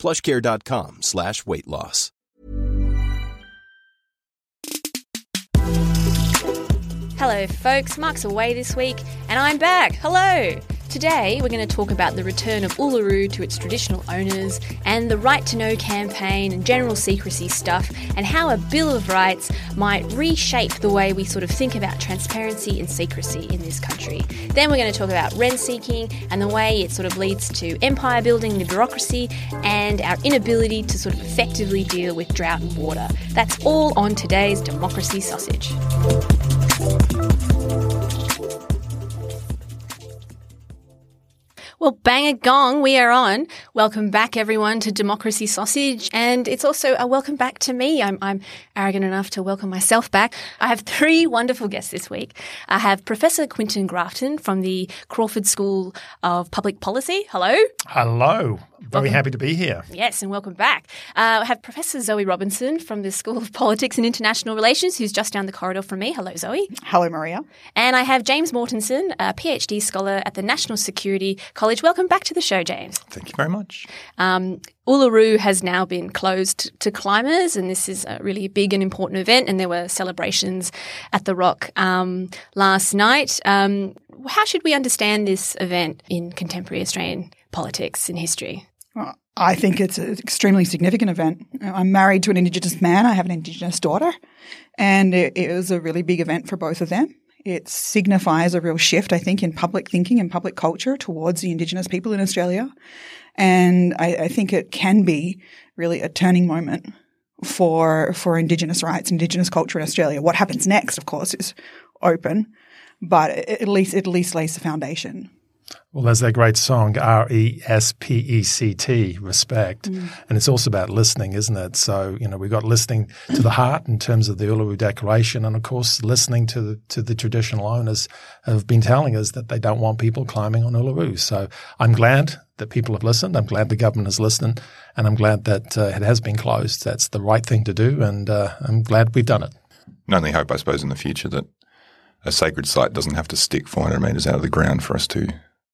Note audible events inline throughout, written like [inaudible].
plushcare.com slash weight loss. Hello, folks. Mark's away this week, and I'm back. Hello. Today, we're going to talk about the return of Uluru to its traditional owners and the Right to Know campaign and general secrecy stuff, and how a Bill of Rights might reshape the way we sort of think about transparency and secrecy in this country. Then, we're going to talk about rent seeking and the way it sort of leads to empire building, the bureaucracy, and our inability to sort of effectively deal with drought and water. That's all on today's Democracy Sausage. Well, bang a gong, we are on. Welcome back, everyone, to Democracy Sausage. And it's also a welcome back to me. I'm, I'm arrogant enough to welcome myself back. I have three wonderful guests this week. I have Professor Quentin Grafton from the Crawford School of Public Policy. Hello. Hello. Very Welcome. happy to be here. Yes, and welcome back. Uh, I have Professor Zoe Robinson from the School of Politics and International Relations, who's just down the corridor from me. Hello, Zoe. Hello, Maria. And I have James Mortensen, a PhD scholar at the National Security College. Welcome back to the show, James. Thank you very much. Um, Uluru has now been closed to climbers, and this is a really big and important event. And there were celebrations at the Rock um, last night. Um, how should we understand this event in contemporary Australian politics and history? Well, I think it's an extremely significant event. I'm married to an Indigenous man. I have an Indigenous daughter, and it, it was a really big event for both of them. It signifies a real shift, I think, in public thinking and public culture towards the Indigenous people in Australia. And I, I think it can be really a turning moment for for Indigenous rights, Indigenous culture in Australia. What happens next, of course, is open, but at least it at least lays the foundation. Well, there's that great song, R E S P E C T, respect. Mm. And it's also about listening, isn't it? So, you know, we've got listening to the heart in terms of the Uluru Declaration. And of course, listening to the, to the traditional owners have been telling us that they don't want people climbing on Uluru. So I'm glad that people have listened. I'm glad the government has listened. And I'm glad that uh, it has been closed. That's the right thing to do. And uh, I'm glad we've done it. And only hope, I suppose, in the future that a sacred site doesn't have to stick 400 metres out of the ground for us to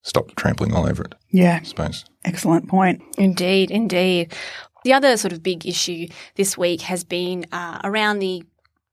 stop trampling all over it, Yeah, I suppose. excellent point. Indeed, indeed. The other sort of big issue this week has been uh, around the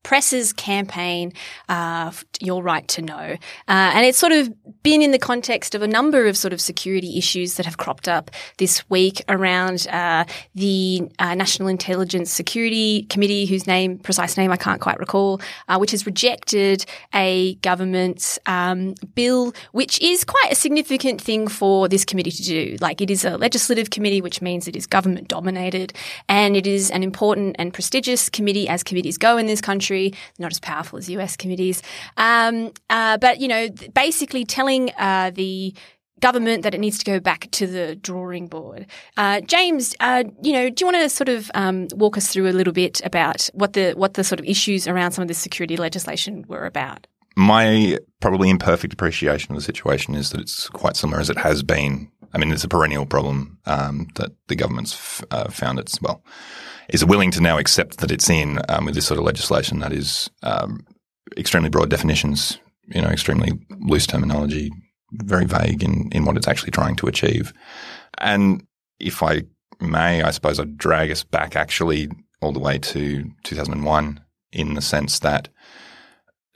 press's campaign, uh, Your Right to Know. Uh, and it's sort of been in the context of a number of sort of security issues that have cropped up this week around uh, the uh, National Intelligence Security Committee, whose name, precise name, I can't quite recall, uh, which has rejected a government um, bill, which is quite a significant thing for this committee to do. Like it is a legislative committee, which means it is government dominated, and it is an important and prestigious committee as committees go in this country. Not as powerful as US committees, um, uh, but you know, basically telling uh, the government that it needs to go back to the drawing board. Uh, James, uh, you know, do you want to sort of um, walk us through a little bit about what the what the sort of issues around some of this security legislation were about? My probably imperfect appreciation of the situation is that it's quite similar as it has been. I mean, it's a perennial problem um, that the government's f- uh, found it's, well, is willing to now accept that it's in um, with this sort of legislation that is um, extremely broad definitions, you know, extremely loose terminology, very vague in, in what it's actually trying to achieve. And if I may, I suppose I'd drag us back actually all the way to 2001 in the sense that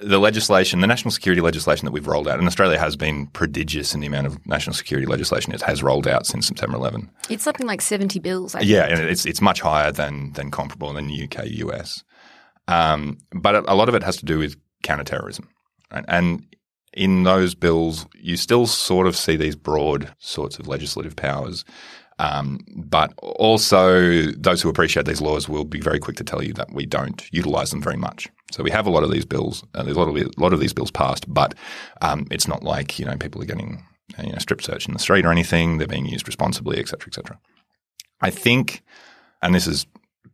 the legislation, the national security legislation that we've rolled out, and Australia has been prodigious in the amount of national security legislation it has rolled out since September 11. It's something like seventy bills. I Yeah, think. and it's it's much higher than than comparable in the UK, US. Um, but a, a lot of it has to do with counterterrorism, right? and in those bills, you still sort of see these broad sorts of legislative powers. Um, but also, those who appreciate these laws will be very quick to tell you that we don't utilize them very much. So we have a lot of these bills. Uh, there's a lot of a lot of these bills passed, but um, it's not like you know people are getting uh, you know strip search in the street or anything. They're being used responsibly, et cetera, et cetera. I think, and this is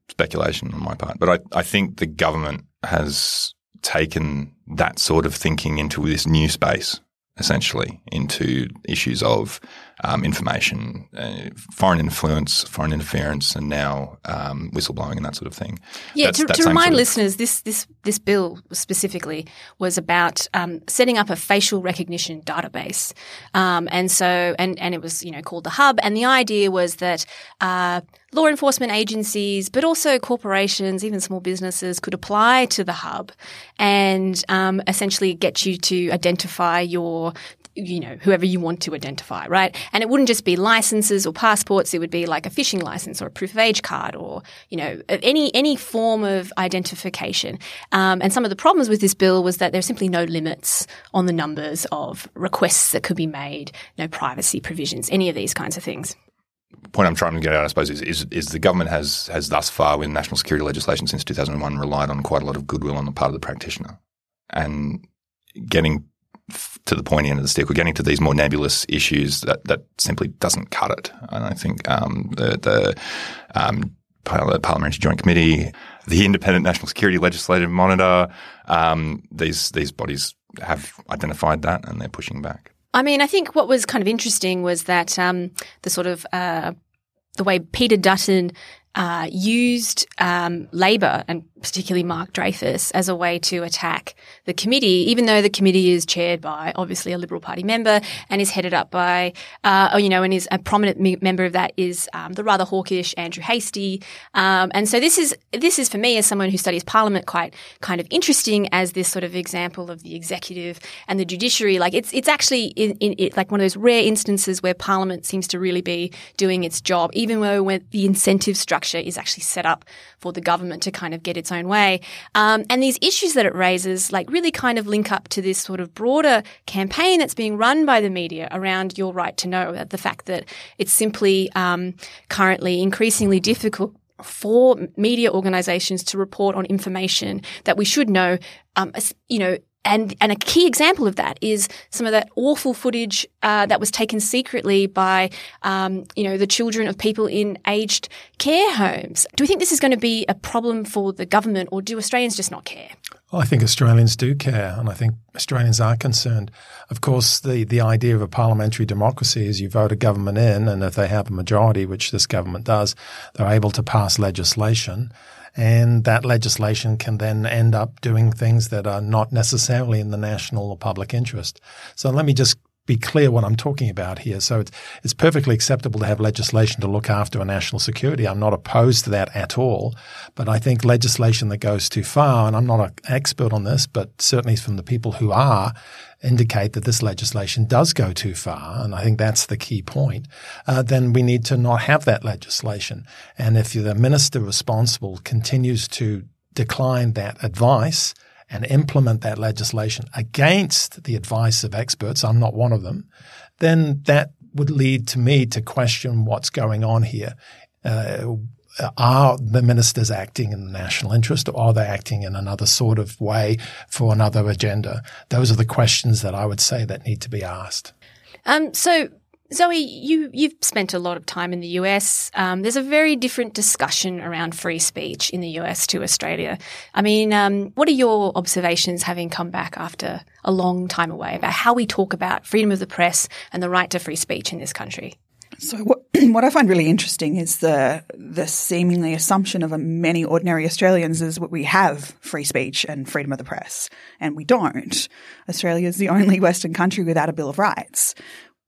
speculation on my part. But I, I think the government has taken that sort of thinking into this new space essentially into issues of um, information, uh, foreign influence, foreign interference, and now um, whistleblowing and that sort of thing. Yeah, That's, to, to remind sort of listeners, this this this bill specifically was about um, setting up a facial recognition database, um, and so and and it was you know called the Hub, and the idea was that. Uh, law enforcement agencies, but also corporations, even small businesses, could apply to the hub and um, essentially get you to identify your you know, whoever you want to identify, right? And it wouldn't just be licenses or passports. It would be like a fishing license or a proof of age card or, you know, any, any form of identification. Um, and some of the problems with this bill was that there's simply no limits on the numbers of requests that could be made, no privacy provisions, any of these kinds of things point I'm trying to get out, I suppose, is, is, is the government has has thus far, in national security legislation since 2001, relied on quite a lot of goodwill on the part of the practitioner, and getting to the pointy end of the stick. We're getting to these more nebulous issues that that simply doesn't cut it. And I think um, the the um, Parliamentary Joint Committee, the Independent National Security Legislative Monitor, um, these these bodies have identified that and they're pushing back. I mean, I think what was kind of interesting was that um, the sort of uh, the way Peter Dutton uh, used um, Labor and particularly Mark Dreyfus as a way to attack the committee, even though the committee is chaired by obviously a Liberal Party member and is headed up by, uh, or, you know, and is a prominent me- member of that is um, the rather hawkish Andrew Hastie. Um, and so this is this is for me as someone who studies Parliament quite kind of interesting as this sort of example of the executive and the judiciary. Like it's it's actually in, in, it, like one of those rare instances where Parliament seems to really be doing its job, even though when the incentive structure is actually set up for the government to kind of get its own way. Um, and these issues that it raises, like, really kind of link up to this sort of broader campaign that's being run by the media around your right to know. The fact that it's simply um, currently increasingly difficult for media organizations to report on information that we should know, um, you know, and and a key example of that is some of that awful footage uh, that was taken secretly by um, you know the children of people in aged care homes. Do we think this is going to be a problem for the government, or do Australians just not care? Well, I think Australians do care, and I think Australians are concerned. Of course, the, the idea of a parliamentary democracy is you vote a government in, and if they have a majority, which this government does, they're able to pass legislation and that legislation can then end up doing things that are not necessarily in the national or public interest. So let me just be clear what I'm talking about here. So it's, it's perfectly acceptable to have legislation to look after our national security. I'm not opposed to that at all. But I think legislation that goes too far, and I'm not an expert on this, but certainly from the people who are, indicate that this legislation does go too far, and I think that's the key point, uh, then we need to not have that legislation. And if the minister responsible continues to decline that advice and implement that legislation against the advice of experts, I'm not one of them, then that would lead to me to question what's going on here. Uh, are the ministers acting in the national interest or are they acting in another sort of way for another agenda? Those are the questions that I would say that need to be asked. Um, so Zoe, you you've spent a lot of time in the US. Um, there's a very different discussion around free speech in the US to Australia. I mean, um, what are your observations having come back after a long time away about how we talk about freedom of the press and the right to free speech in this country? So what, [clears throat] what I find really interesting is the the seemingly assumption of many ordinary Australians is what we have free speech and freedom of the press, and we don't. Australia is the only [laughs] Western country without a Bill of Rights.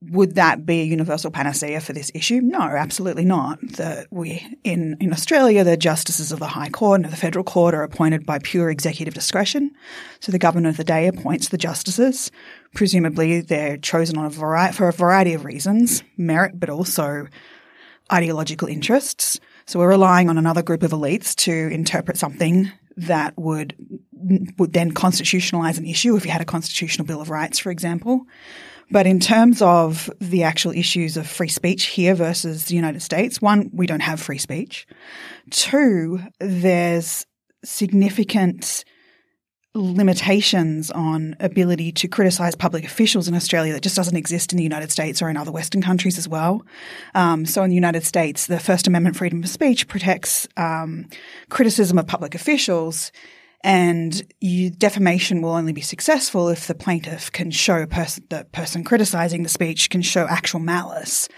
Would that be a universal panacea for this issue? No, absolutely not. The, we in in Australia, the justices of the High Court and of the Federal Court are appointed by pure executive discretion. So the governor of the day appoints the justices. Presumably, they're chosen on a variety for a variety of reasons, merit, but also ideological interests. So we're relying on another group of elites to interpret something that would would then constitutionalize an issue if you had a constitutional bill of rights, for example. But in terms of the actual issues of free speech here versus the United States, one, we don't have free speech. Two, there's significant limitations on ability to criticize public officials in Australia that just doesn't exist in the United States or in other Western countries as well. Um, so in the United States, the First Amendment freedom of speech protects um, criticism of public officials. And you, defamation will only be successful if the plaintiff can show pers- the person criticizing the speech can show actual malice.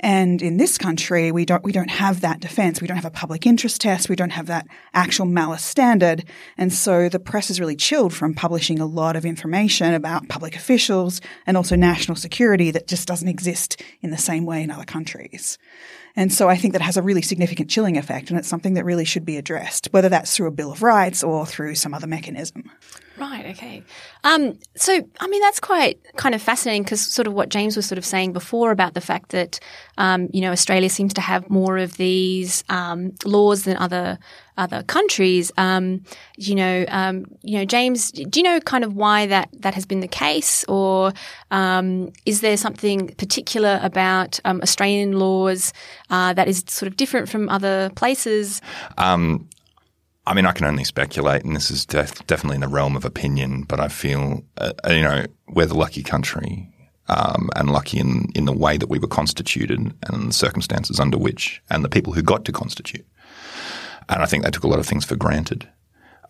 And in this country, we don't we don't have that defense. We don't have a public interest test. We don't have that actual malice standard. And so the press is really chilled from publishing a lot of information about public officials and also national security that just doesn't exist in the same way in other countries. And so I think that has a really significant chilling effect, and it's something that really should be addressed, whether that's through a Bill of Rights or through some other mechanism. Right. Okay. Um, so, I mean, that's quite kind of fascinating because sort of what James was sort of saying before about the fact that, um, you know, Australia seems to have more of these um, laws than other other countries. Um, you know, um, you know, James, do you know kind of why that that has been the case, or um, is there something particular about Australian laws uh, that is sort of different from other places? I mean, I can only speculate, and this is def- definitely in the realm of opinion. But I feel, uh, you know, we're the lucky country, um, and lucky in in the way that we were constituted and the circumstances under which, and the people who got to constitute. And I think they took a lot of things for granted.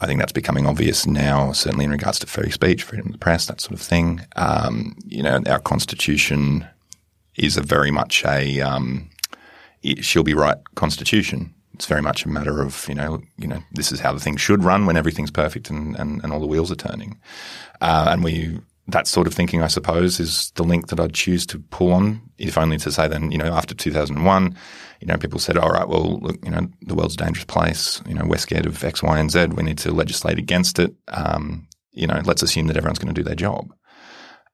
I think that's becoming obvious now, certainly in regards to free speech, freedom of the press, that sort of thing. Um, you know, our constitution is a very much a um, she'll be right constitution. It's very much a matter of you know you know this is how the thing should run when everything's perfect and and, and all the wheels are turning, uh, and we that sort of thinking, I suppose, is the link that I'd choose to pull on, if only to say then, you know, after 2001, you know, people said, all right, well, look, you know, the world's a dangerous place. You know, we're scared of X, Y, and Z. We need to legislate against it. Um, you know, let's assume that everyone's going to do their job.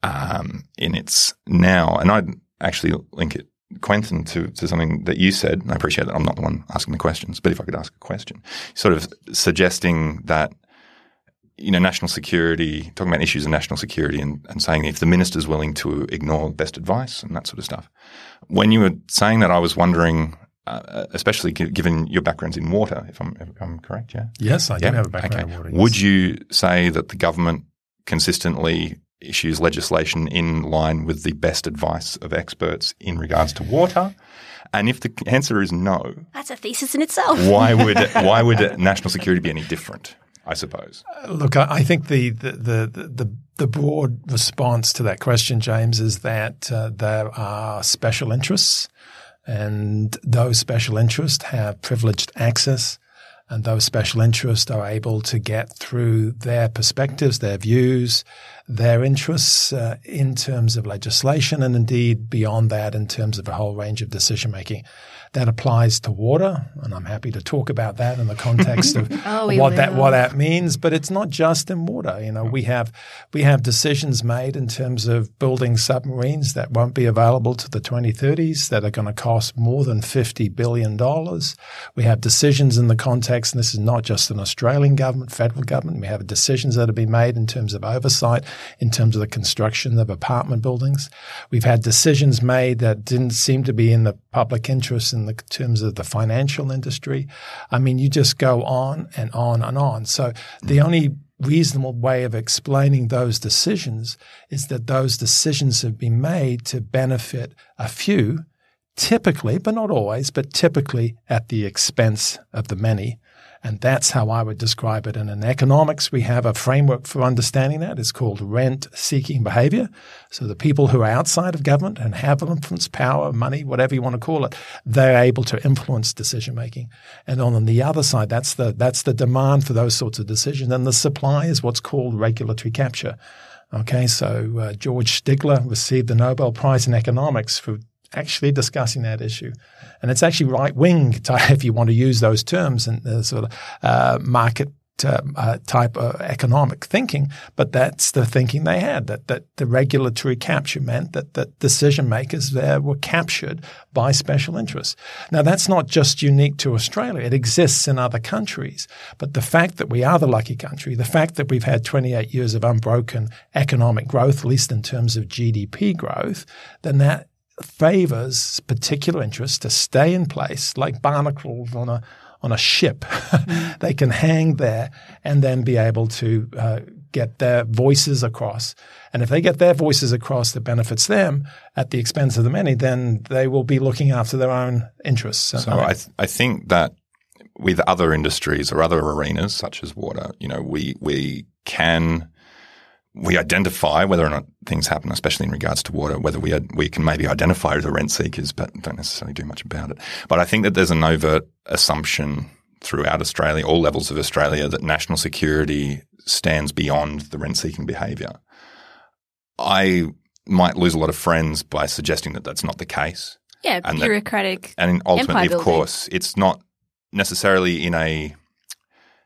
Um, and it's now, and I'd actually link it Quentin, to, to something that you said, I appreciate that I'm not the one asking the questions, but if I could ask a question, sort of suggesting that, you know, national security, talking about issues of national security and, and saying if the minister's willing to ignore best advice and that sort of stuff. When you were saying that, I was wondering, uh, especially given your backgrounds in water, if I'm, if I'm correct, yeah? Yes, I do have a background okay. in water. Yes. Would you say that the government consistently issues legislation in line with the best advice of experts in regards to water? And if the answer is no, that's a thesis in itself. [laughs] why would [laughs] why would national security be any different? I suppose. Uh, look, I, think the, the the, the the broad response to that question, James, is that uh, there are special interests, and those special interests have privileged access and those special interests are able to get through their perspectives, their views, their interests uh, in terms of legislation, and indeed beyond that in terms of a whole range of decision making. That applies to water, and I'm happy to talk about that in the context of [laughs] oh, what will. that what that means. But it's not just in water. You know, we have we have decisions made in terms of building submarines that won't be available to the 2030s that are going to cost more than 50 billion dollars. We have decisions in the context, and this is not just an Australian government, federal government. We have decisions that have been made in terms of oversight, in terms of the construction of apartment buildings. We've had decisions made that didn't seem to be in the public interest in the terms of the financial industry. I mean, you just go on and on and on. So the mm-hmm. only reasonable way of explaining those decisions is that those decisions have been made to benefit a few, typically, but not always, but typically at the expense of the many. And that's how I would describe it. And in economics, we have a framework for understanding that. It's called rent seeking behavior. So the people who are outside of government and have influence, power, money, whatever you want to call it, they're able to influence decision making. And on the other side, that's the, that's the demand for those sorts of decisions. And the supply is what's called regulatory capture. Okay, so uh, George Stigler received the Nobel Prize in economics for actually discussing that issue. And it's actually right wing, [laughs] if you want to use those terms and the sort of uh, market uh, uh, type of economic thinking, but that's the thinking they had that that the regulatory capture meant that that decision makers there were captured by special interests. Now that's not just unique to Australia; it exists in other countries. But the fact that we are the lucky country, the fact that we've had 28 years of unbroken economic growth, at least in terms of GDP growth, then that favors particular interests to stay in place like barnacles on a on a ship. [laughs] Mm. they can hang there and then be able to uh, get their voices across. And if they get their voices across that benefits them at the expense of the many, then they will be looking after their own interests. So I, th- I think that with other industries or other arenas such as water, you know, we we can we identify whether or not things happen, especially in regards to water, whether we we can maybe identify the rent seekers, but don't necessarily do much about it. But I think that there's an overt assumption throughout Australia, all levels of Australia, that national security stands beyond the rent seeking behaviour. I might lose a lot of friends by suggesting that that's not the case. Yeah, and bureaucratic. That, and ultimately, of course, it's not necessarily in a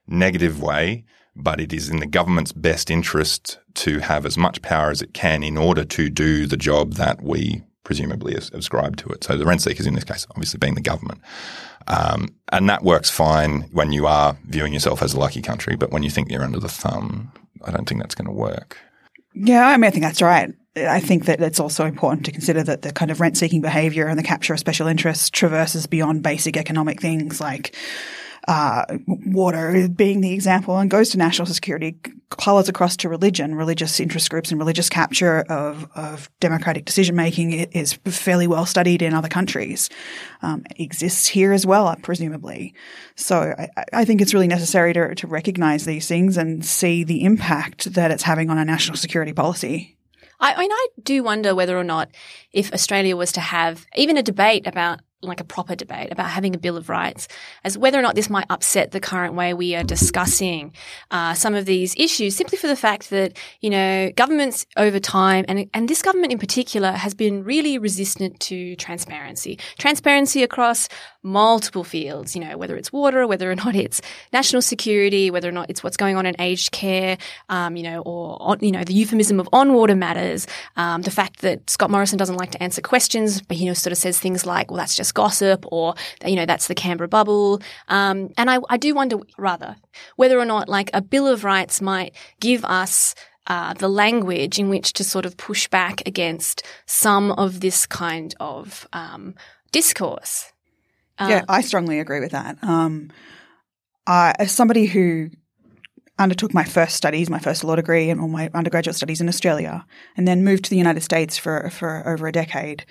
negative way, but it is in the government's best interest to have as much power as it can in order to do the job that we presumably ascribe to it. So the rent seekers in this case, obviously being the government. Um, and that works fine when you are viewing yourself as a lucky country, but when you think you're under the thumb, I don't think that's going to work. Yeah, I mean, I think that's right. I think that it's also important to consider that the kind of rent seeking behavior and the capture of special interests traverses beyond basic economic things like uh, water being the example and goes to national security, colors across to religion, religious interest groups and religious capture of, of democratic decision making is fairly well studied in other countries. Um, exists here as well, presumably. So I, I, think it's really necessary to, to recognize these things and see the impact that it's having on our national security policy. I, I mean, I do wonder whether or not if Australia was to have even a debate about like a proper debate about having a Bill of Rights as whether or not this might upset the current way we are discussing uh, some of these issues, simply for the fact that, you know, governments over time, and, and this government in particular, has been really resistant to transparency. Transparency across multiple fields, you know, whether it's water, whether or not it's national security, whether or not it's what's going on in aged care, um, you know, or, you know, the euphemism of on water matters, um, the fact that Scott Morrison doesn't like to answer questions, but, you know, sort of says things like, well, that's just gossip or, you know, that's the Canberra bubble. Um, and I, I do wonder, rather, whether or not like a Bill of Rights might give us uh, the language in which to sort of push back against some of this kind of um, discourse. Uh, yeah, I strongly agree with that. Um, I, as somebody who undertook my first studies, my first law degree and all my undergraduate studies in Australia, and then moved to the United States for, for over a decade.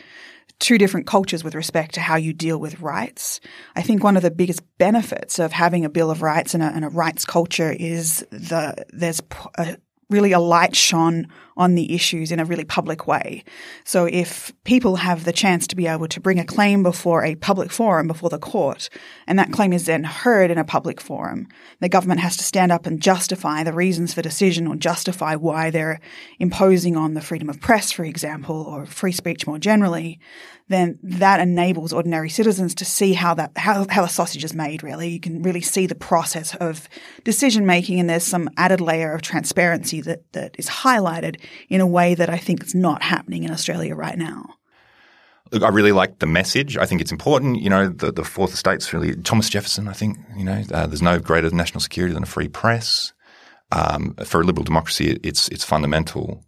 Two different cultures with respect to how you deal with rights. I think one of the biggest benefits of having a Bill of Rights and a, and a rights culture is the there's a, really a light shone on the issues in a really public way. So if people have the chance to be able to bring a claim before a public forum, before the court, and that claim is then heard in a public forum, the government has to stand up and justify the reasons for decision or justify why they're imposing on the freedom of press, for example, or free speech more generally, then that enables ordinary citizens to see how that how, how the sausage is made really you can really see the process of decision making and there's some added layer of transparency that that is highlighted in a way that I think is not happening in Australia right now. Look, I really like the message. I think it's important. You know, the, the fourth estate's really Thomas Jefferson. I think you know, uh, there's no greater national security than a free press. Um, for a liberal democracy, it's it's fundamental.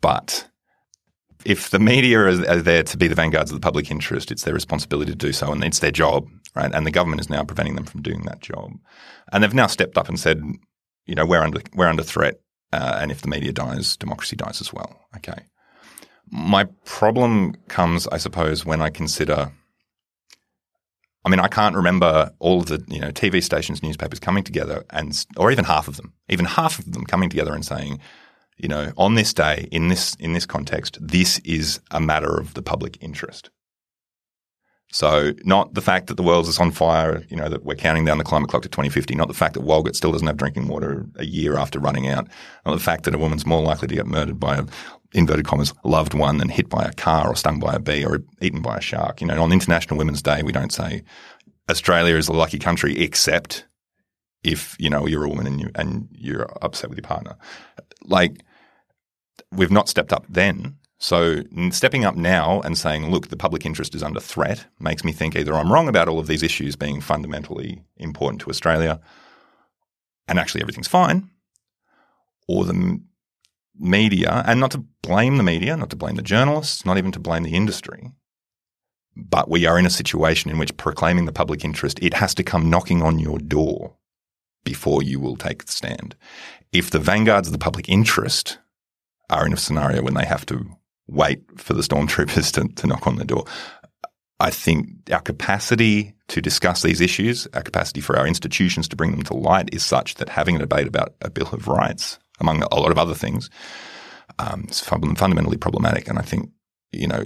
But if the media are, are, there to be the vanguards of the public interest, it's their responsibility to do so, and it's their job, right? And the government is now preventing them from doing that job. And they've now stepped up and said, you know, we're under we're under threat, uh, and if the media dies, democracy dies as well. Okay. My problem comes, I suppose, when I consider. I mean, I can't remember all of the you know TV stations, newspapers coming together, and or even half of them, even half of them coming together and saying, you know, on this day, in this in this context, this is a matter of the public interest. So, not the fact that the world is on fire, you know, that we're counting down the climate clock to 2050, not the fact that Walgett still doesn't have drinking water a year after running out, not the fact that a woman's more likely to get murdered by a, inverted commas, loved one than hit by a car or stung by a bee or eaten by a shark. You know, on International Women's Day, we don't say Australia is a lucky country except if, you know, you're a woman and, you, and you're upset with your partner. Like, we've not stepped up then. So stepping up now and saying, look, the public interest is under threat makes me think either I'm wrong about all of these issues being fundamentally important to Australia and actually everything's fine, or the media, and not to blame the media, not to blame the journalists, not even to blame the industry, but we are in a situation in which proclaiming the public interest, it has to come knocking on your door before you will take the stand. If the vanguards of the public interest are in a scenario when they have to wait for the stormtroopers to, to knock on the door, I think our capacity to discuss these issues, our capacity for our institutions to bring them to light is such that having a debate about a Bill of Rights, among a lot of other things, um, is fundamentally problematic. And I think, you know,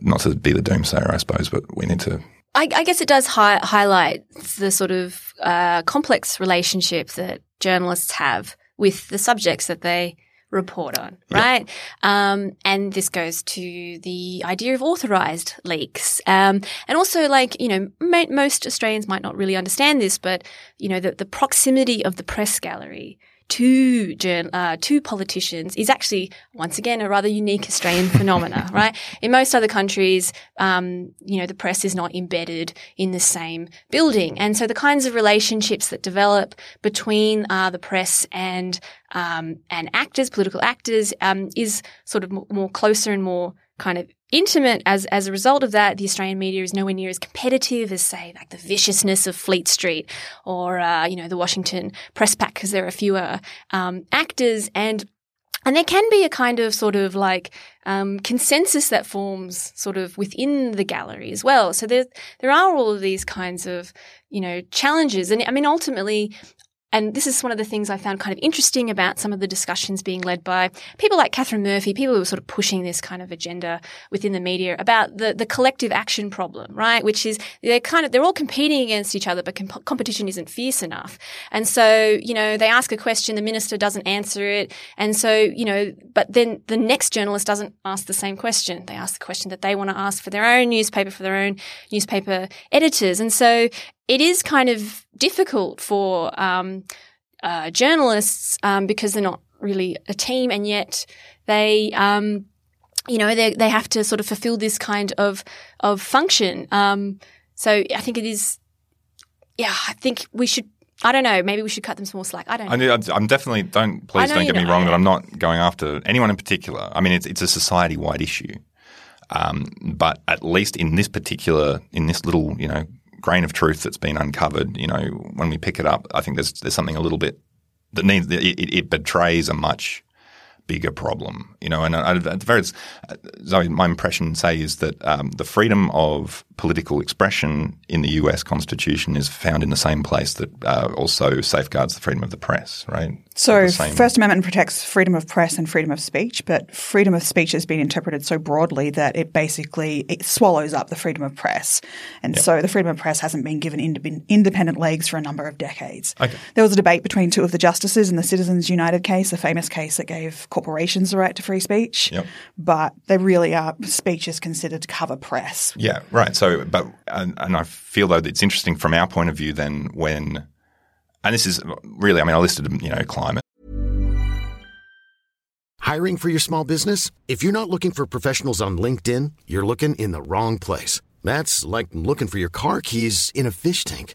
not to be the doomsayer, I suppose, but we need to. I, I guess it does hi- highlight the sort of uh, complex relationship that journalists have with the subjects that they report on, right? Um, and this goes to the idea of authorized leaks. Um, and also like, you know, most Australians might not really understand this, but, you know, the, the proximity of the press gallery to uh, to politicians is actually once again a rather unique Australian [laughs] phenomena, right? In most other countries, um, you know, the press is not embedded in the same building, and so the kinds of relationships that develop between uh, the press and um, and actors, political actors, um, is sort of more closer and more kind of intimate as as a result of that the australian media is nowhere near as competitive as say like the viciousness of fleet street or uh, you know the washington press pack because there are fewer um, actors and and there can be a kind of sort of like um, consensus that forms sort of within the gallery as well. So there, there are all of these kinds of, you know, challenges. And I mean, ultimately, and this is one of the things I found kind of interesting about some of the discussions being led by people like Katharine Murphy, people who are sort of pushing this kind of agenda within the media about the, the collective action problem, right? Which is they're kind of, they're all competing against each other, but comp- competition isn't fierce enough. And so, you know, they ask a question, the minister doesn't answer it. And so, you know, but then the next journalist doesn't ask the same question. They ask the question that they want to ask for their own newspaper, for their own newspaper editors. And so it is kind of difficult for um, uh, journalists um, because they're not really a team, and yet they, um, you know, they they have to sort of fulfil this kind of of function. Um, so I think it is. Yeah, I think we should. I don't know. Maybe we should cut them some more slack. I don't. know. I, am definitely don't please don't get me wrong that I'm not going after anyone in particular. I mean, it's it's a society wide issue. Um, but at least in this particular, in this little, you know, grain of truth that's been uncovered, you know, when we pick it up, I think there's there's something a little bit that needs it, it betrays a much bigger problem, you know. And at the very, Zoe, my impression say is that um, the freedom of political expression in the U.S. Constitution is found in the same place that uh, also safeguards the freedom of the press, right? So, First Amendment protects freedom of press and freedom of speech, but freedom of speech has been interpreted so broadly that it basically it swallows up the freedom of press, and yep. so the freedom of press hasn't been given independent legs for a number of decades. Okay. There was a debate between two of the justices in the Citizens United case, a famous case that gave corporations the right to free speech, yep. but they really are speech is considered to cover press. Yeah, right. So, but and, and I feel though that it's interesting from our point of view then when and this is really, I mean, I listed, you know, climate. Hiring for your small business? If you're not looking for professionals on LinkedIn, you're looking in the wrong place. That's like looking for your car keys in a fish tank.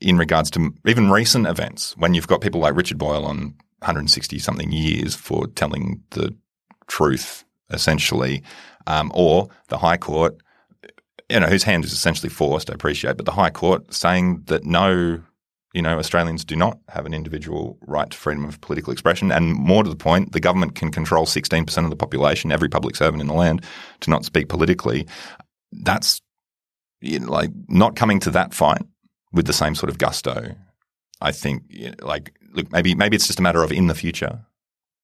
in regards to even recent events, when you've got people like Richard Boyle on 160-something years for telling the truth, essentially, um, or the High Court – you know, whose hand is essentially forced, I appreciate, but the High Court saying that no, you know, Australians do not have an individual right to freedom of political expression. And more to the point, the government can control 16% of the population, every public servant in the land, to not speak politically. That's you know, like not coming to that fight with the same sort of gusto. I think, like, look, maybe maybe it's just a matter of in the future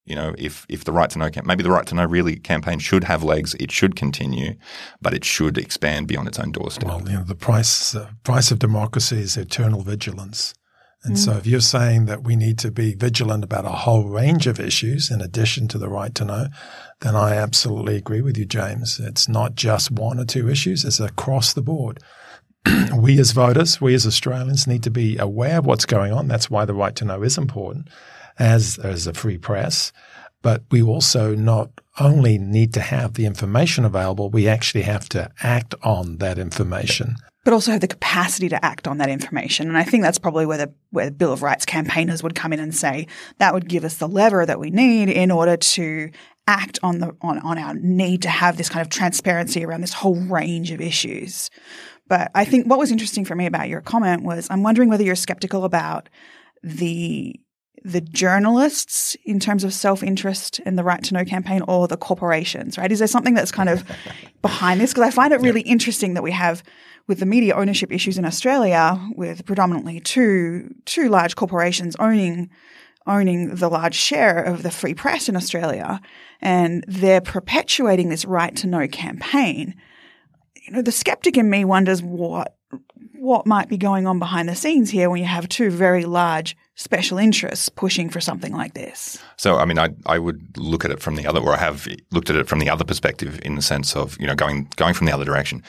you know, if if the right to know maybe the right to know really campaign should have legs, it should continue, but it should expand beyond its own doorstep. Well, you know, the price uh, price of democracy is eternal vigilance. And mm. so if you're saying that we need to be vigilant about a whole range of issues in addition to the right to know, then I absolutely agree with you, James. It's not just one or two issues, it's across the board. [clears throat] we as voters, we as Australians need to be aware of what's going on. That's why the right to know is important as, as a free press. But we also not only need to have the information available, we actually have to act on that information. But also have the capacity to act on that information. And I think that's probably where the, where the Bill of Rights campaigners would come in and say that would give us the lever that we need in order to act on the on, on our need to have this kind of transparency around this whole range of issues. But I think what was interesting for me about your comment was I'm wondering whether you're skeptical about the the journalists in terms of self-interest in the right to know campaign or the corporations, right? Is there something that's kind of [laughs] behind this? Because I find it really interesting that we have with the media ownership issues in Australia with predominantly two two large corporations owning owning the large share of the free press in Australia and they're perpetuating this right to know campaign. You know, the skeptic in me wonders what what might be going on behind the scenes here when you have two very large special interests pushing for something like this. So, I mean, I, I would look at it from the other, or I have looked at it from the other perspective in the sense of, you know, going, going from the other direction.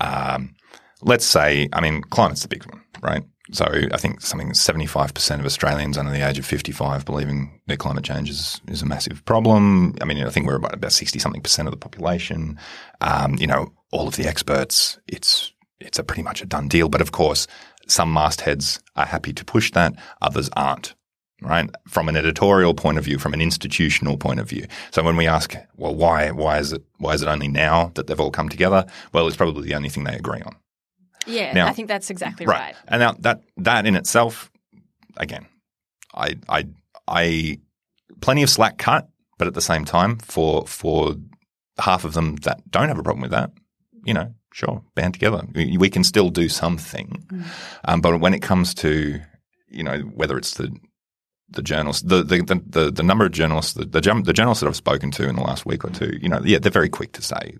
Um, let's say, I mean, climate's the big one, right? So I think something 75% of Australians under the age of 55 believing that climate change is, is a massive problem. I mean, I think we're about, about 60 something percent of the population. Um, you know, all of the experts, it's it's a pretty much a done deal. But of course, some mastheads are happy to push that, others aren't. Right from an editorial point of view, from an institutional point of view. So when we ask, well, why why is it why is it only now that they've all come together? Well, it's probably the only thing they agree on. Yeah, Now- I think that's exactly Right. right. And now that that in itself, again, I I I plenty of slack cut, but at the same time, for for half of them that don't have a problem with that, you know, sure, band together. We, we can still do something. Um, but when it comes to, you know, whether it's the the journalists, the the, the, the, the number of journalists, the, the, the journalists that I've spoken to in the last week or two, you know, yeah, they're very quick to say,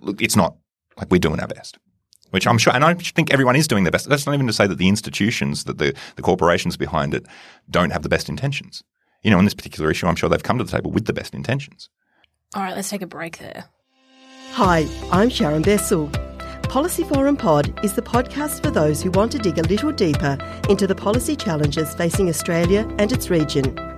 look, it's not like we're doing our best. Which I'm sure, and I think everyone is doing their best. That's not even to say that the institutions, that the, the corporations behind it don't have the best intentions. You know, on this particular issue, I'm sure they've come to the table with the best intentions. All right, let's take a break there. Hi, I'm Sharon Bessell. Policy Forum Pod is the podcast for those who want to dig a little deeper into the policy challenges facing Australia and its region.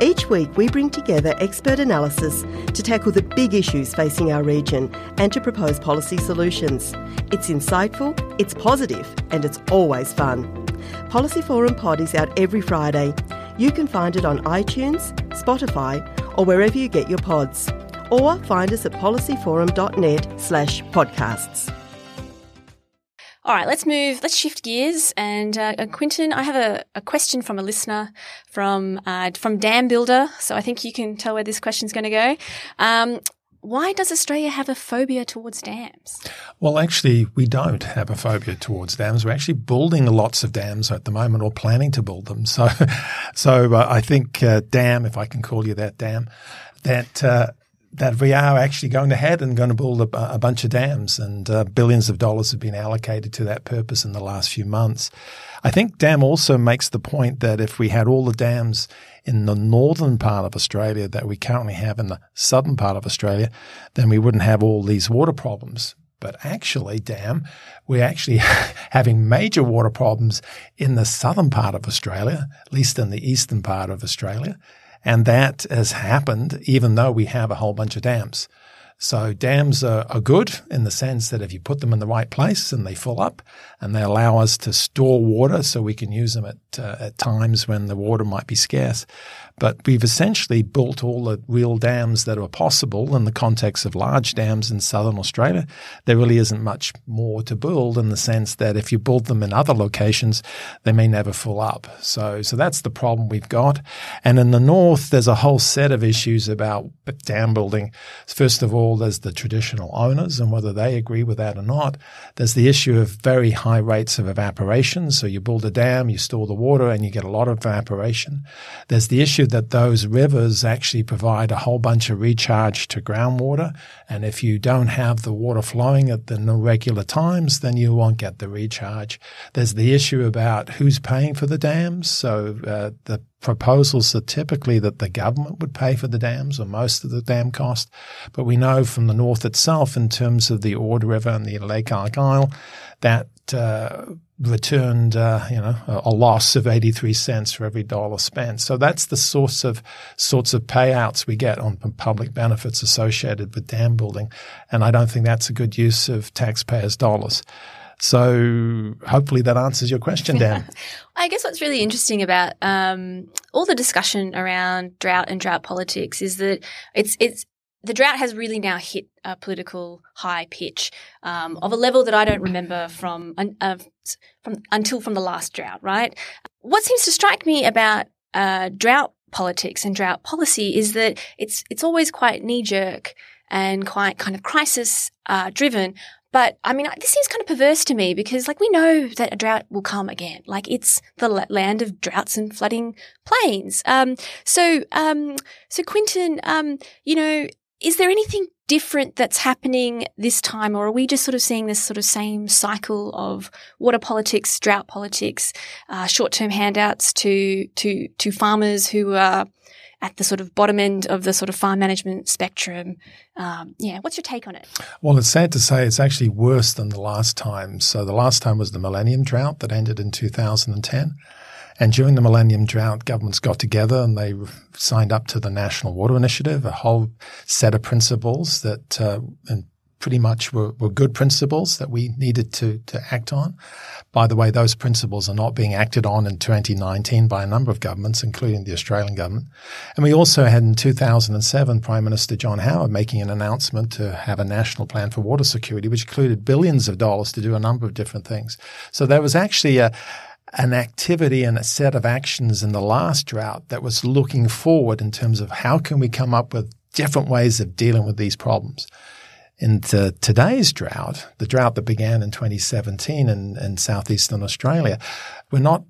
Each week, we bring together expert analysis to tackle the big issues facing our region and to propose policy solutions. It's insightful, it's positive, and it's always fun. Policy Forum Pod is out every Friday. You can find it on iTunes, Spotify, or wherever you get your pods. Or find us at policyforum.net slash podcasts. All right, let's move, let's shift gears. And uh, uh, Quentin, I have a, a question from a listener from uh, from Dam Builder. So I think you can tell where this question's going to go. Um, why does Australia have a phobia towards dams? Well, actually, we don't have a phobia towards dams. We're actually building lots of dams at the moment, or planning to build them. [laughs] So, so uh, I think uh, dam, if I can call you that dam, that uh, that we are actually going ahead and going to build a, a bunch of dams, and uh, billions of dollars have been allocated to that purpose in the last few months. I think dam also makes the point that if we had all the dams in the northern part of Australia that we currently have in the southern part of Australia, then we wouldn't have all these water problems. But actually, dam, we're actually [laughs] having major water problems in the southern part of Australia, at least in the eastern part of Australia. And that has happened even though we have a whole bunch of dams. So dams are, are good in the sense that if you put them in the right place and they fill up and they allow us to store water so we can use them at, uh, at times when the water might be scarce. But we've essentially built all the real dams that are possible in the context of large dams in southern Australia. There really isn't much more to build in the sense that if you build them in other locations, they may never fill up. So, so that's the problem we've got. And in the north, there's a whole set of issues about dam building. First of all, there's the traditional owners and whether they agree with that or not. There's the issue of very high rates of evaporation. So you build a dam, you store the water and you get a lot of evaporation. There's the issue that those rivers actually provide a whole bunch of recharge to groundwater. And if you don't have the water flowing at the regular times, then you won't get the recharge. There's the issue about who's paying for the dams. So uh, the proposals are typically that the government would pay for the dams or most of the dam cost. But we know from the north itself in terms of the Ord River and the Lake Argyle that uh, returned, uh, you know, a, a, loss of 83 cents for every dollar spent. So that's the source of sorts of payouts we get on public benefits associated with dam building. And I don't think that's a good use of taxpayers' dollars. So hopefully that answers your question, Dan. [laughs] I guess what's really interesting about um, all the discussion around drought and drought politics is that it's it's the drought has really now hit a political high pitch um, of a level that I don't remember from uh, from until from the last drought. Right. What seems to strike me about uh, drought politics and drought policy is that it's it's always quite knee jerk and quite kind of crisis uh, driven. But I mean, this seems kind of perverse to me because, like, we know that a drought will come again. Like, it's the land of droughts and flooding plains. Um, so, um, so Quentin, um, you know, is there anything different that's happening this time, or are we just sort of seeing this sort of same cycle of water politics, drought politics, uh, short-term handouts to to to farmers who are at the sort of bottom end of the sort of farm management spectrum? Um, yeah, what's your take on it? Well, it's sad to say it's actually worse than the last time. So the last time was the Millennium Drought that ended in 2010. And during the Millennium Drought, governments got together and they signed up to the National Water Initiative, a whole set of principles that uh, pretty much were, were, good principles that we needed to, to act on. By the way, those principles are not being acted on in 2019 by a number of governments, including the Australian government. And we also had in 2007 Prime Minister John Howard making an announcement to have a national plan for water security, which included billions of dollars to do a number of different things. So there was actually a, an activity and a set of actions in the last drought that was looking forward in terms of how can we come up with different ways of dealing with these problems. In the, today's drought, the drought that began in 2017 in, in southeastern Australia, we're not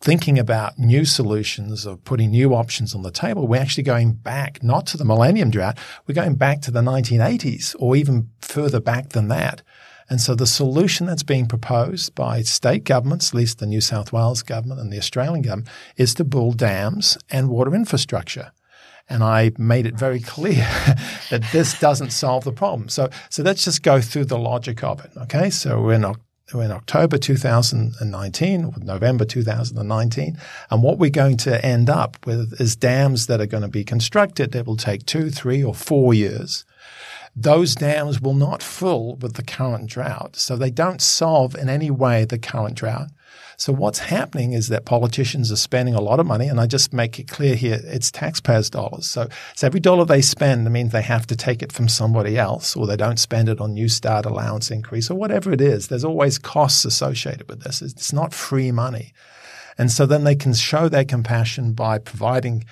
thinking about new solutions or putting new options on the table. We're actually going back not to the millennium drought, we're going back to the 1980s or even further back than that. And so the solution that's being proposed by state governments, at least the New South Wales government and the Australian government, is to build dams and water infrastructure. And I made it very [laughs] clear that this doesn't solve the problem. So, so let's just go through the logic of it. Okay. So we're in, in October 2019 or November 2019. And what we're going to end up with is dams that are going to be constructed that will take two, three or four years those dams will not fill with the current drought. So they don't solve in any way the current drought. So what's happening is that politicians are spending a lot of money, and I just make it clear here, it's taxpayers' dollars. So, so every dollar they spend means they have to take it from somebody else, or they don't spend it on Newstart allowance increase, or whatever it is. There's always costs associated with this. It's not free money. And so then they can show their compassion by providing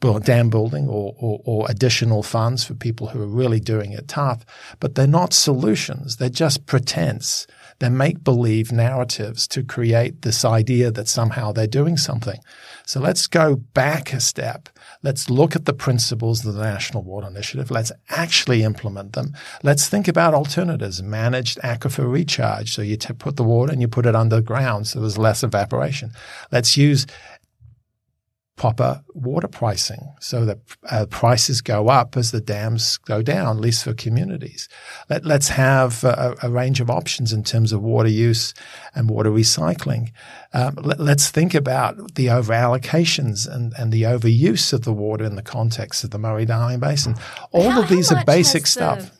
dam building or, or, or, additional funds for people who are really doing it tough, but they're not solutions. They're just pretense. They're make believe narratives to create this idea that somehow they're doing something. So let's go back a step. Let's look at the principles of the National Water Initiative. Let's actually implement them. Let's think about alternatives, managed aquifer recharge. So you t- put the water and you put it underground so there's less evaporation. Let's use proper water pricing so that uh, prices go up as the dams go down, at least for communities. Let, us have a, a, range of options in terms of water use and water recycling. Um, let, us think about the over allocations and, and the overuse of the water in the context of the Murray-Darling Basin. All how, of these are basic stuff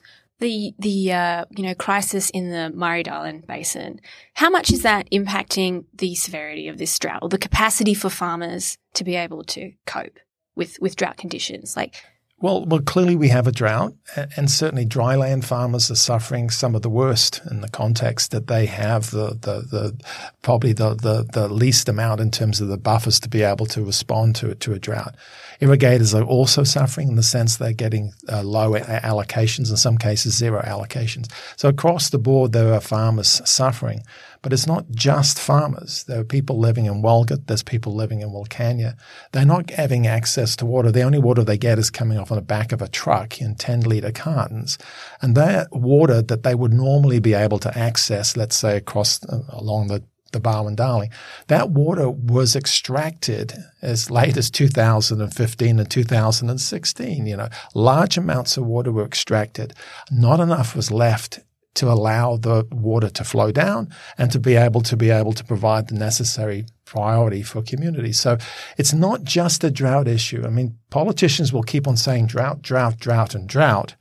the the uh, you know crisis in the Murray-Darling Basin, how much is that impacting the severity of this drought or the capacity for farmers to be able to cope with with drought conditions? Like, well, well, clearly we have a drought, and certainly dryland farmers are suffering some of the worst in the context that they have the the, the probably the, the the least amount in terms of the buffers to be able to respond to to a drought. Irrigators are also suffering in the sense they're getting uh, low allocations, in some cases zero allocations. So across the board, there are farmers suffering. But it's not just farmers. There are people living in Walgett. There's people living in Wilcannia. They're not having access to water. The only water they get is coming off on the back of a truck in 10 litre cartons. And that water that they would normally be able to access, let's say across uh, along the the Barwon Darling. That water was extracted as late as 2015 and 2016. You know, large amounts of water were extracted. Not enough was left to allow the water to flow down and to be able to be able to provide the necessary priority for communities. So it's not just a drought issue. I mean, politicians will keep on saying drought, drought, drought, and drought.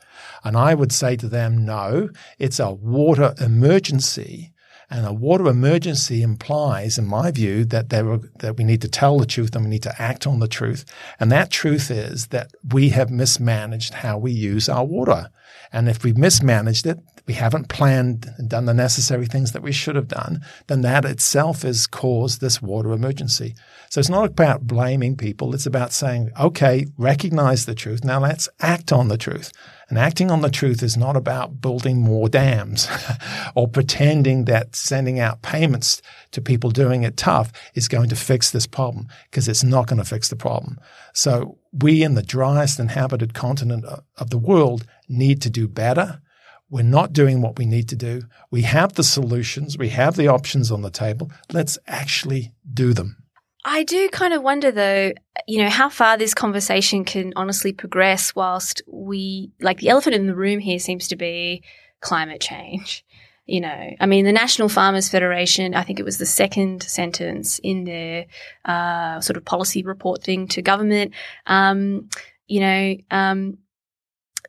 And I would say to them, no, it's a water emergency and a water emergency implies, in my view, that there were, that we need to tell the truth and we need to act on the truth. And that truth is that we have mismanaged how we use our water. And if we've mismanaged it, we haven't planned and done the necessary things that we should have done, then that itself has caused this water emergency. So it's not about blaming people. It's about saying, okay, recognize the truth. Now let's act on the truth. And acting on the truth is not about building more dams [laughs] or pretending that sending out payments to people doing it tough is going to fix this problem because it's not going to fix the problem. So we in the driest inhabited continent of the world need to do better. We're not doing what we need to do. We have the solutions. We have the options on the table. Let's actually do them. I do kind of wonder though, you know, how far this conversation can honestly progress whilst we, like the elephant in the room here seems to be climate change. You know, I mean, the National Farmers Federation, I think it was the second sentence in their uh, sort of policy report thing to government. Um, you know, um,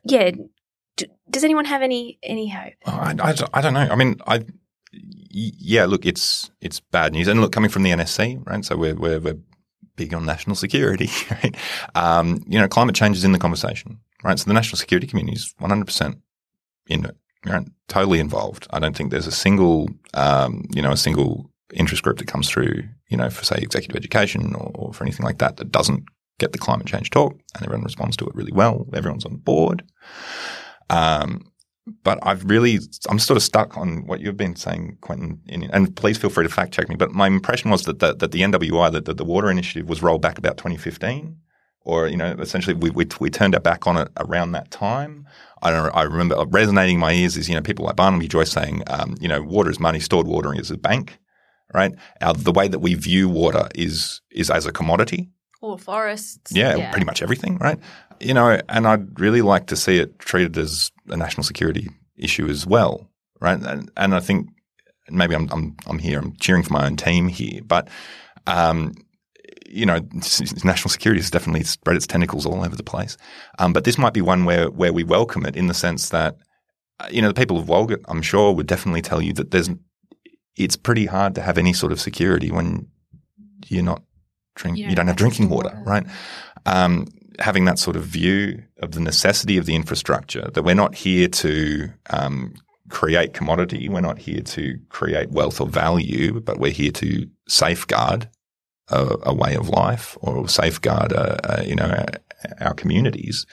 yeah. D- does anyone have any any hope? I, I, I don't know. I mean, I yeah, look, it's it's bad news, and look, coming from the NSC, right? So we're we're, we're big on national security, [laughs] right? Um, you know, climate change is in the conversation, right? So the national security community is one hundred percent in it, right? Totally involved. I don't think there's a single, um, you know, a single interest group that comes through, you know, for say executive education or, or for anything like that that doesn't get the climate change talk, and everyone responds to it really well. Everyone's on board. Um, but I've really, I'm sort of stuck on what you've been saying, Quentin, and please feel free to fact check me. But my impression was that the, that the NWI, that the, the, water initiative was rolled back about 2015, or, you know, essentially we, we, we turned our back on it around that time. I don't I remember resonating in my ears is, you know, people like Barnaby Joyce saying, um, you know, water is money, stored water is a bank, right? Our, the way that we view water is, is as a commodity. Or forests. Yeah, yeah, pretty much everything, right? You know, and I'd really like to see it treated as a national security issue as well, right? And, and I think maybe I'm, I'm, I'm here, I'm cheering for my own team here, but, um, you know, national security has definitely spread its tentacles all over the place. Um, but this might be one where, where we welcome it in the sense that, uh, you know, the people of Walgett, I'm sure, would definitely tell you that there's, it's pretty hard to have any sort of security when you're not drink, you don't, you don't have drinking water, water. right? Um, having that sort of view of the necessity of the infrastructure, that we're not here to um, create commodity, we're not here to create wealth or value, but we're here to safeguard a, a way of life or safeguard, a, a, you know, our, our communities.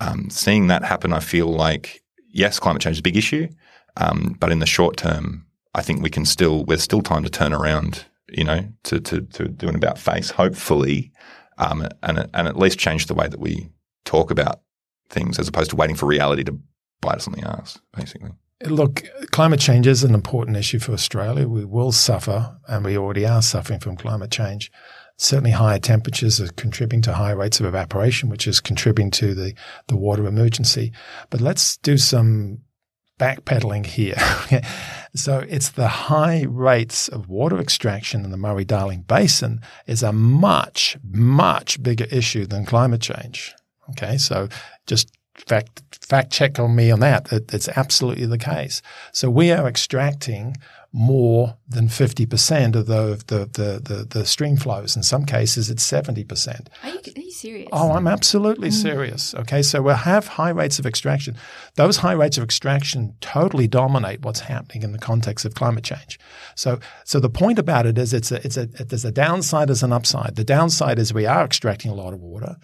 Um, seeing that happen, I feel like yes, climate change is a big issue, um, but in the short term, I think we can still there's still time to turn around, you know, to to, to do an about face, hopefully, um, and and at least change the way that we talk about things as opposed to waiting for reality to bite us on the ass, basically. Look, climate change is an important issue for Australia. We will suffer, and we already are suffering from climate change. Certainly, higher temperatures are contributing to high rates of evaporation, which is contributing to the, the water emergency. But let's do some backpedaling here. [laughs] so it's the high rates of water extraction in the Murray-Darling Basin is a much, much bigger issue than climate change. Okay, so just fact fact check on me on that. It, it's absolutely the case. So we are extracting more than 50% of the, the, the, the, the stream flows. In some cases, it's 70%. Are you, are you serious? Oh, I'm absolutely mm. serious. Okay. So we'll have high rates of extraction. Those high rates of extraction totally dominate what's happening in the context of climate change. So, so the point about it is it's a, it's a, there's a downside as an upside. The downside is we are extracting a lot of water.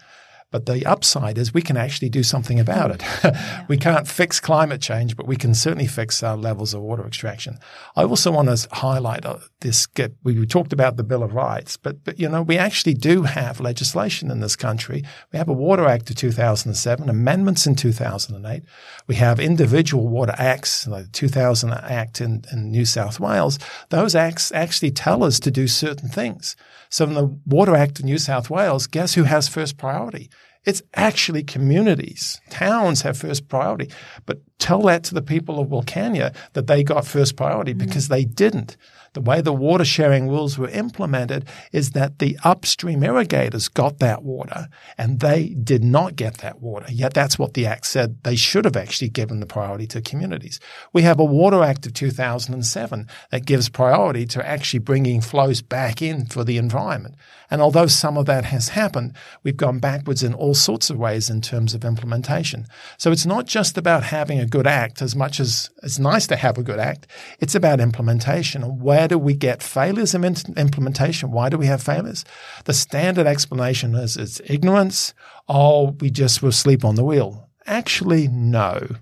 But the upside is we can actually do something about it. [laughs] we can't fix climate change, but we can certainly fix our levels of water extraction. I also want to highlight uh, this. We talked about the Bill of Rights, but, but you know we actually do have legislation in this country. We have a Water Act of 2007, amendments in 2008. We have individual water acts, like the 2000 Act in, in New South Wales. Those acts actually tell us to do certain things. So in the Water Act of New South Wales, guess who has first priority? It's actually communities. Towns have first priority. But tell that to the people of Wilcannia that they got first priority mm-hmm. because they didn't. The way the water sharing rules were implemented is that the upstream irrigators got that water and they did not get that water. Yet that's what the Act said they should have actually given the priority to communities. We have a Water Act of 2007 that gives priority to actually bringing flows back in for the environment. And although some of that has happened, we've gone backwards in all sorts of ways in terms of implementation. So it's not just about having a good act as much as it's nice to have a good act. It's about implementation and where do we get failures in implementation? Why do we have failures? The standard explanation is it's ignorance. Oh, we just will sleep on the wheel. Actually, no.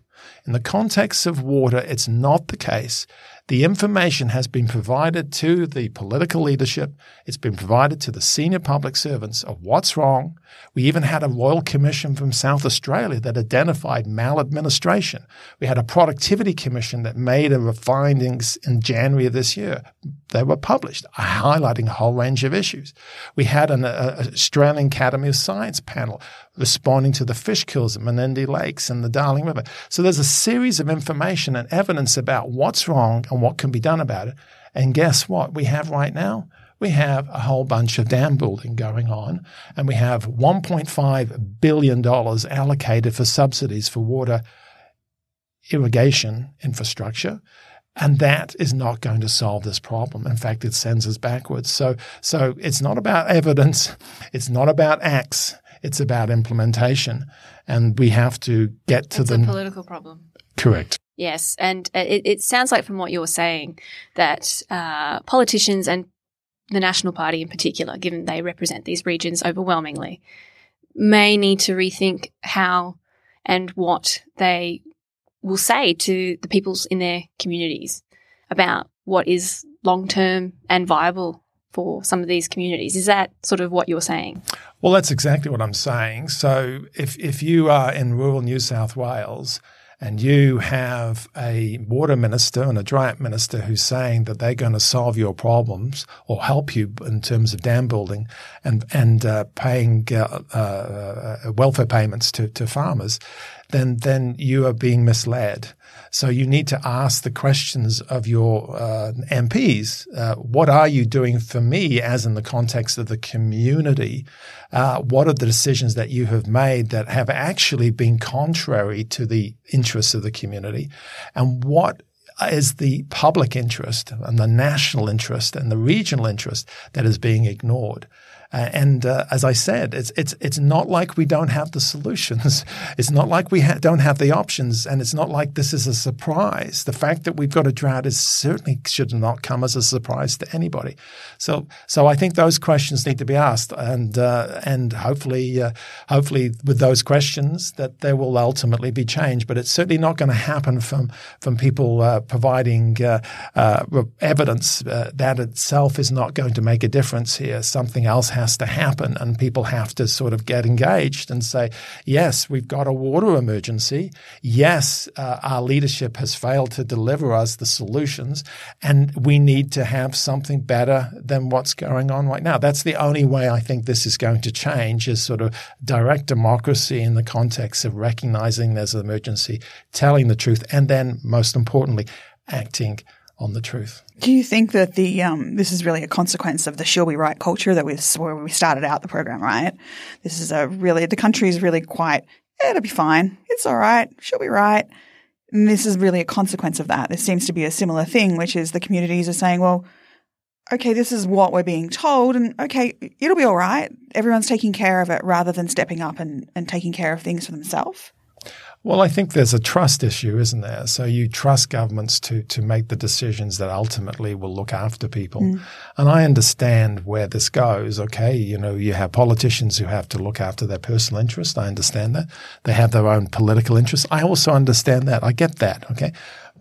In the context of water, it's not the case. The information has been provided to the political leadership. It's been provided to the senior public servants of what's wrong. We even had a royal commission from South Australia that identified maladministration. We had a productivity commission that made a findings in January of this year. They were published, highlighting a whole range of issues. We had an a Australian Academy of Science panel responding to the fish kills at Menindee Lakes and the Darling River. So there's a series of information and evidence about what's wrong and what can be done about it. And guess what we have right now? We have a whole bunch of dam building going on, and we have $1.5 billion allocated for subsidies for water irrigation infrastructure. And that is not going to solve this problem. In fact, it sends us backwards. So, so it's not about evidence. [laughs] It's not about acts. It's about implementation. And we have to get to it's the political problem. Correct. Yes, and it, it, sounds like from what you're saying that uh, politicians and the National Party in particular, given they represent these regions overwhelmingly, may need to rethink how and what they will say to the peoples in their communities about what is long term and viable for some of these communities. Is that sort of what you're saying? Well, that's exactly what I'm saying. So if, if you are in rural New South Wales, and you have a water minister and a drought minister who's saying that they're going to solve your problems or help you in terms of dam building and and uh, paying uh, uh, welfare payments to, to farmers, then then you are being misled. So you need to ask the questions of your uh, MPs. Uh, what are you doing for me as in the context of the community? Uh, what are the decisions that you have made that have actually been contrary to the interests of the community? And what is the public interest and the national interest and the regional interest that is being ignored? Uh, and uh, as I said, it's it's it's not like we don't have the solutions. [laughs] It's not like we ha- don't have the options, and it's not like this is a surprise. The fact that we've got a drought is certainly should not come as a surprise to anybody. So so I think those questions need to be asked, and uh, and hopefully uh, hopefully with those questions that there will ultimately be change. But it's certainly not going to happen from from people uh, providing uh, evidence that itself is not going to make a difference here. Something else has to happen, and people have to sort of get engaged and say, yes, we've got a water emergency. Yes, uh, our leadership has failed to deliver us the solutions, and we need to have something better than what's going on right now. That's the only way I think this is going to change is sort of direct democracy in the context of recognizing there's an emergency, telling the truth, and then most importantly, acting on the truth. Do you think that the um, this is really a consequence of the "she'll be right" culture that we where we started out the program? Right. This is a really the country is really quite. Yeah, it'll be fine. It's all right. She'll be right. And this is really a consequence of that. There seems to be a similar thing, which is the communities are saying, well, okay, this is what we're being told, and okay, it'll be all right. Everyone's taking care of it rather than stepping up and, and taking care of things for themselves. Well, I think there's a trust issue, isn't there? So you trust governments to to make the decisions that ultimately will look after people. Mm. And I understand where this goes. Okay, you know, you have politicians who have to look after their personal interest. I understand that. They have their own political interests. I also understand that. I get that. Okay.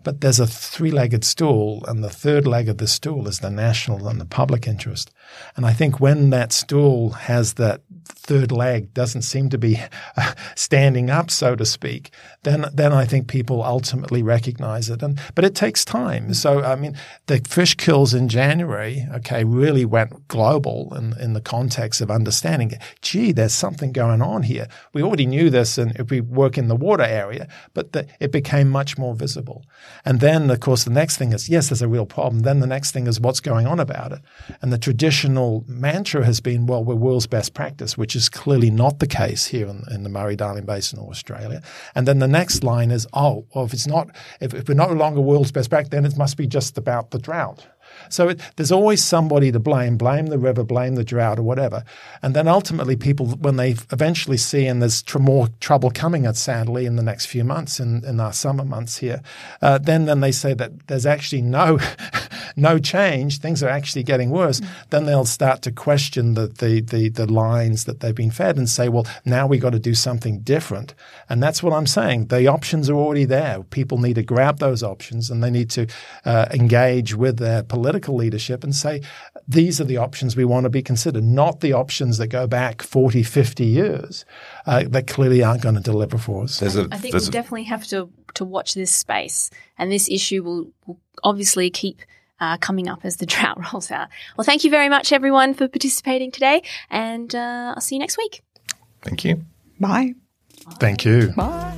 But there's a three legged stool, and the third leg of the stool is the national and the public interest. And I think when that stool has that third leg doesn't seem to be [laughs] standing up, so to speak, then then I think people ultimately recognize it. And but it takes time. So I mean, the fish kills in January, okay, really went global in, in the context of understanding. Gee, there's something going on here. We already knew this, and if we work in the water area, but the, it became much more visible. And then, of course, the next thing is yes, there's a real problem. Then the next thing is what's going on about it. And the traditional mantra has been, well, we're world's best practice, which is clearly not the case here in, in the Murray-Darling Basin or Australia. And then the next line is, oh, well, if it's not, if, if we're no longer world's best practice, then it must be just about the drought. So it, there's always somebody to blame, blame the river, blame the drought or whatever. And then ultimately people, when they eventually see, and there's tr- more trouble coming at sadly in the next few months, in, in our summer months here, uh, then, then they say that there's actually no, [laughs] no change, things are actually getting worse, mm-hmm. then they'll start to question the, the, the, the lines that they've been fed and say, well, now we've got to do something different. And that's what I'm saying. The options are already there. People need to grab those options and they need to uh, engage with their political leadership and say, these are the options we want to be considered, not the options that go back 40, 50 years uh, that clearly aren't going to deliver for us. A, I think we definitely have to, to watch this space, and this issue will, will obviously keep. Uh, coming up as the [laughs] drought rolls out. Well, thank you very much, everyone, for participating today, and uh, I'll see you next week. Thank you. Bye. Thank you. Bye.